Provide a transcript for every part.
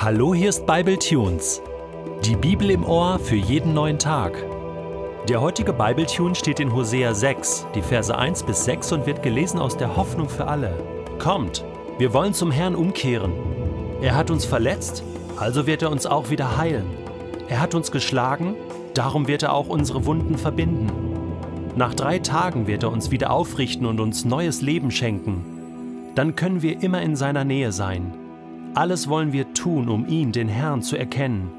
Hallo, hier ist Bible Tunes. Die Bibel im Ohr für jeden neuen Tag. Der heutige Bible Tune steht in Hosea 6, die Verse 1 bis 6 und wird gelesen aus der Hoffnung für alle. Kommt, wir wollen zum Herrn umkehren. Er hat uns verletzt, also wird er uns auch wieder heilen. Er hat uns geschlagen, darum wird er auch unsere Wunden verbinden. Nach drei Tagen wird er uns wieder aufrichten und uns neues Leben schenken. Dann können wir immer in seiner Nähe sein. Alles wollen wir tun, um ihn, den Herrn, zu erkennen.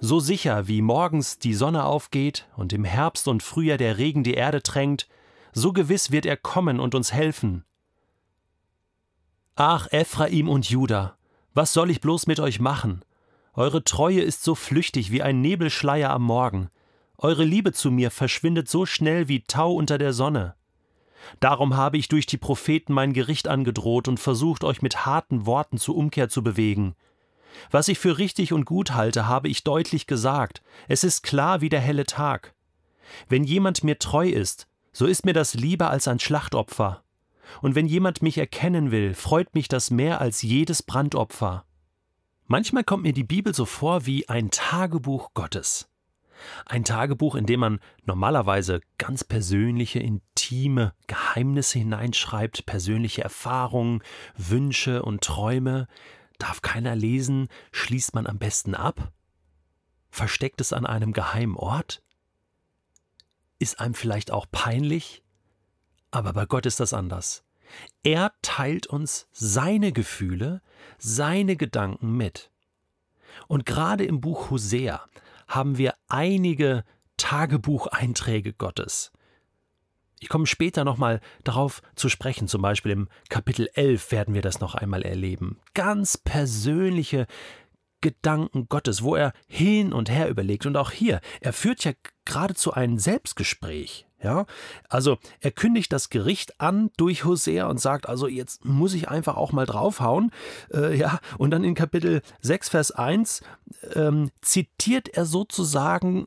So sicher wie morgens die Sonne aufgeht und im Herbst und Frühjahr der Regen die Erde tränkt, so gewiss wird er kommen und uns helfen. Ach, Ephraim und Juda, was soll ich bloß mit euch machen? Eure Treue ist so flüchtig wie ein Nebelschleier am Morgen. Eure Liebe zu mir verschwindet so schnell wie Tau unter der Sonne. Darum habe ich durch die Propheten mein Gericht angedroht und versucht, euch mit harten Worten zur Umkehr zu bewegen. Was ich für richtig und gut halte, habe ich deutlich gesagt. Es ist klar wie der helle Tag. Wenn jemand mir treu ist, so ist mir das lieber als ein Schlachtopfer. Und wenn jemand mich erkennen will, freut mich das mehr als jedes Brandopfer. Manchmal kommt mir die Bibel so vor wie ein Tagebuch Gottes. Ein Tagebuch, in dem man normalerweise ganz persönliche, intime Geheimnisse hineinschreibt, persönliche Erfahrungen, Wünsche und Träume. Darf keiner lesen, schließt man am besten ab? Versteckt es an einem geheimen Ort? Ist einem vielleicht auch peinlich? Aber bei Gott ist das anders. Er teilt uns seine Gefühle, seine Gedanken mit. Und gerade im Buch Hosea haben wir einige Tagebucheinträge Gottes. Ich komme später nochmal darauf zu sprechen, zum Beispiel im Kapitel 11 werden wir das noch einmal erleben. Ganz persönliche Gedanken Gottes, wo er hin und her überlegt. Und auch hier, er führt ja geradezu ein Selbstgespräch. Ja, also er kündigt das Gericht an durch Hosea und sagt, also jetzt muss ich einfach auch mal draufhauen. Äh, ja, und dann in Kapitel 6, Vers 1 ähm, zitiert er sozusagen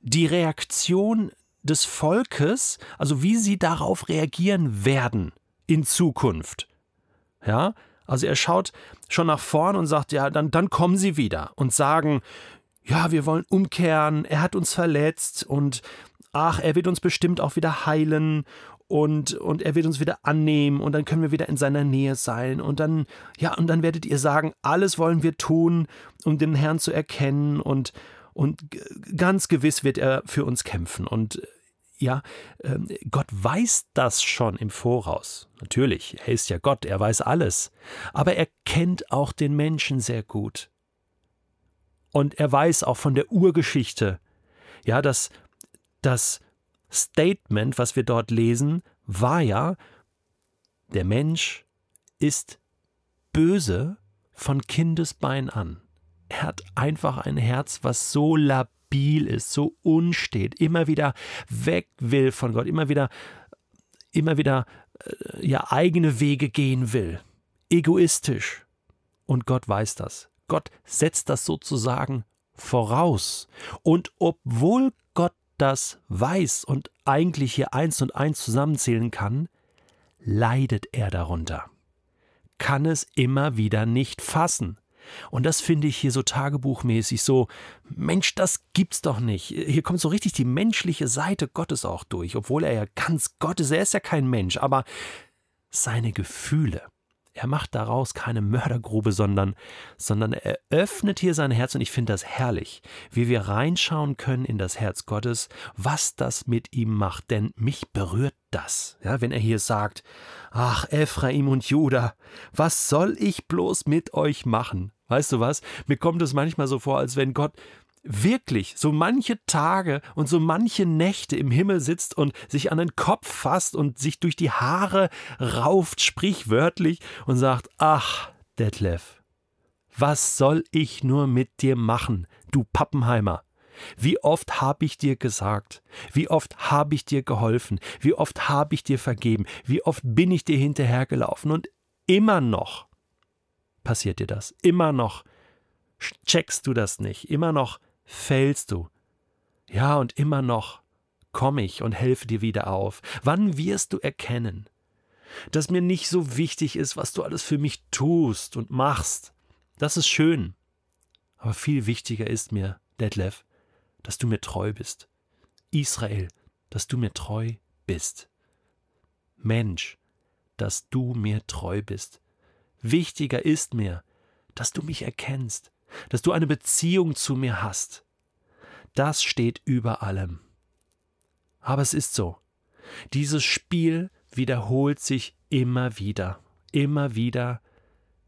die Reaktion des Volkes, also wie sie darauf reagieren werden in Zukunft. Ja, also er schaut schon nach vorn und sagt, ja, dann, dann kommen sie wieder und sagen, ja, wir wollen umkehren, er hat uns verletzt und ach, er wird uns bestimmt auch wieder heilen und, und er wird uns wieder annehmen und dann können wir wieder in seiner Nähe sein und dann, ja, und dann werdet ihr sagen, alles wollen wir tun, um den Herrn zu erkennen und, und ganz gewiss wird er für uns kämpfen und ja, ähm, Gott weiß das schon im Voraus. Natürlich, er ist ja Gott, er weiß alles. Aber er kennt auch den Menschen sehr gut. Und er weiß auch von der Urgeschichte, ja, dass das Statement, was wir dort lesen, war ja, der Mensch ist böse von Kindesbein an. Er hat einfach ein Herz, was so labil ist, so unstet, immer wieder weg will von Gott, immer wieder, immer wieder äh, ja eigene Wege gehen will, egoistisch. Und Gott weiß das. Gott setzt das sozusagen voraus. Und obwohl Gott das weiß und eigentlich hier eins und eins zusammenzählen kann, leidet er darunter, kann es immer wieder nicht fassen. Und das finde ich hier so tagebuchmäßig so, Mensch, das gibt's doch nicht. Hier kommt so richtig die menschliche Seite Gottes auch durch, obwohl er ja ganz Gott ist, er ist ja kein Mensch, aber seine Gefühle, er macht daraus keine Mördergrube, sondern, sondern er öffnet hier sein Herz und ich finde das herrlich, wie wir reinschauen können in das Herz Gottes, was das mit ihm macht, denn mich berührt das, ja, wenn er hier sagt, ach, Ephraim und Judah, was soll ich bloß mit euch machen? Weißt du was? Mir kommt es manchmal so vor, als wenn Gott wirklich so manche Tage und so manche Nächte im Himmel sitzt und sich an den Kopf fasst und sich durch die Haare rauft, sprichwörtlich, und sagt, ach, Detlef, was soll ich nur mit dir machen, du Pappenheimer? Wie oft habe ich dir gesagt, wie oft habe ich dir geholfen, wie oft habe ich dir vergeben, wie oft bin ich dir hinterhergelaufen und immer noch passiert dir das, immer noch checkst du das nicht, immer noch fällst du. Ja, und immer noch komme ich und helfe dir wieder auf. Wann wirst du erkennen, dass mir nicht so wichtig ist, was du alles für mich tust und machst? Das ist schön. Aber viel wichtiger ist mir, Detlef, dass du mir treu bist. Israel, dass du mir treu bist. Mensch, dass du mir treu bist. Wichtiger ist mir, dass du mich erkennst, dass du eine Beziehung zu mir hast. Das steht über allem. Aber es ist so. Dieses Spiel wiederholt sich immer wieder. Immer wieder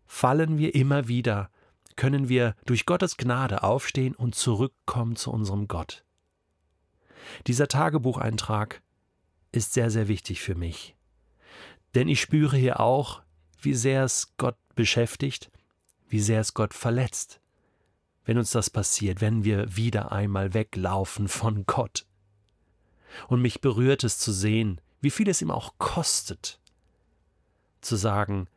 fallen wir immer wieder, können wir durch Gottes Gnade aufstehen und zurückkommen zu unserem Gott. Dieser Tagebucheintrag ist sehr, sehr wichtig für mich. Denn ich spüre hier auch, wie sehr es Gott beschäftigt, wie sehr es Gott verletzt, wenn uns das passiert, wenn wir wieder einmal weglaufen von Gott. Und mich berührt es zu sehen, wie viel es ihm auch kostet, zu sagen,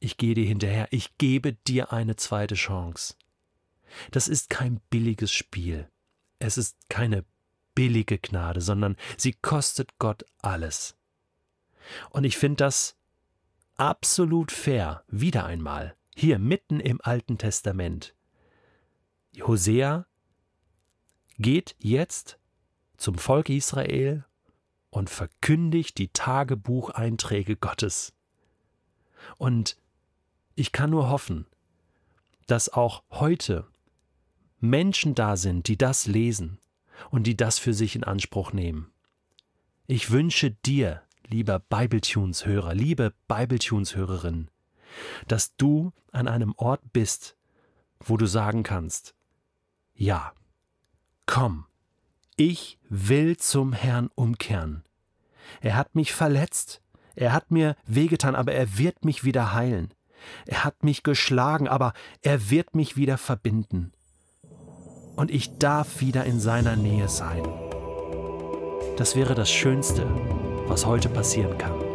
ich gehe dir hinterher, ich gebe dir eine zweite Chance. Das ist kein billiges Spiel. Es ist keine billige Gnade, sondern sie kostet Gott alles. Und ich finde das absolut fair, wieder einmal, hier mitten im Alten Testament. Hosea geht jetzt zum Volk Israel und verkündigt die Tagebucheinträge Gottes. Und ich kann nur hoffen, dass auch heute Menschen da sind, die das lesen und die das für sich in Anspruch nehmen. Ich wünsche dir, lieber Bibletunes-Hörer, liebe Bibletunes-Hörerin, dass du an einem Ort bist, wo du sagen kannst, ja, komm, ich will zum Herrn umkehren. Er hat mich verletzt, er hat mir wehgetan, aber er wird mich wieder heilen. Er hat mich geschlagen, aber er wird mich wieder verbinden. Und ich darf wieder in seiner Nähe sein. Das wäre das Schönste, was heute passieren kann.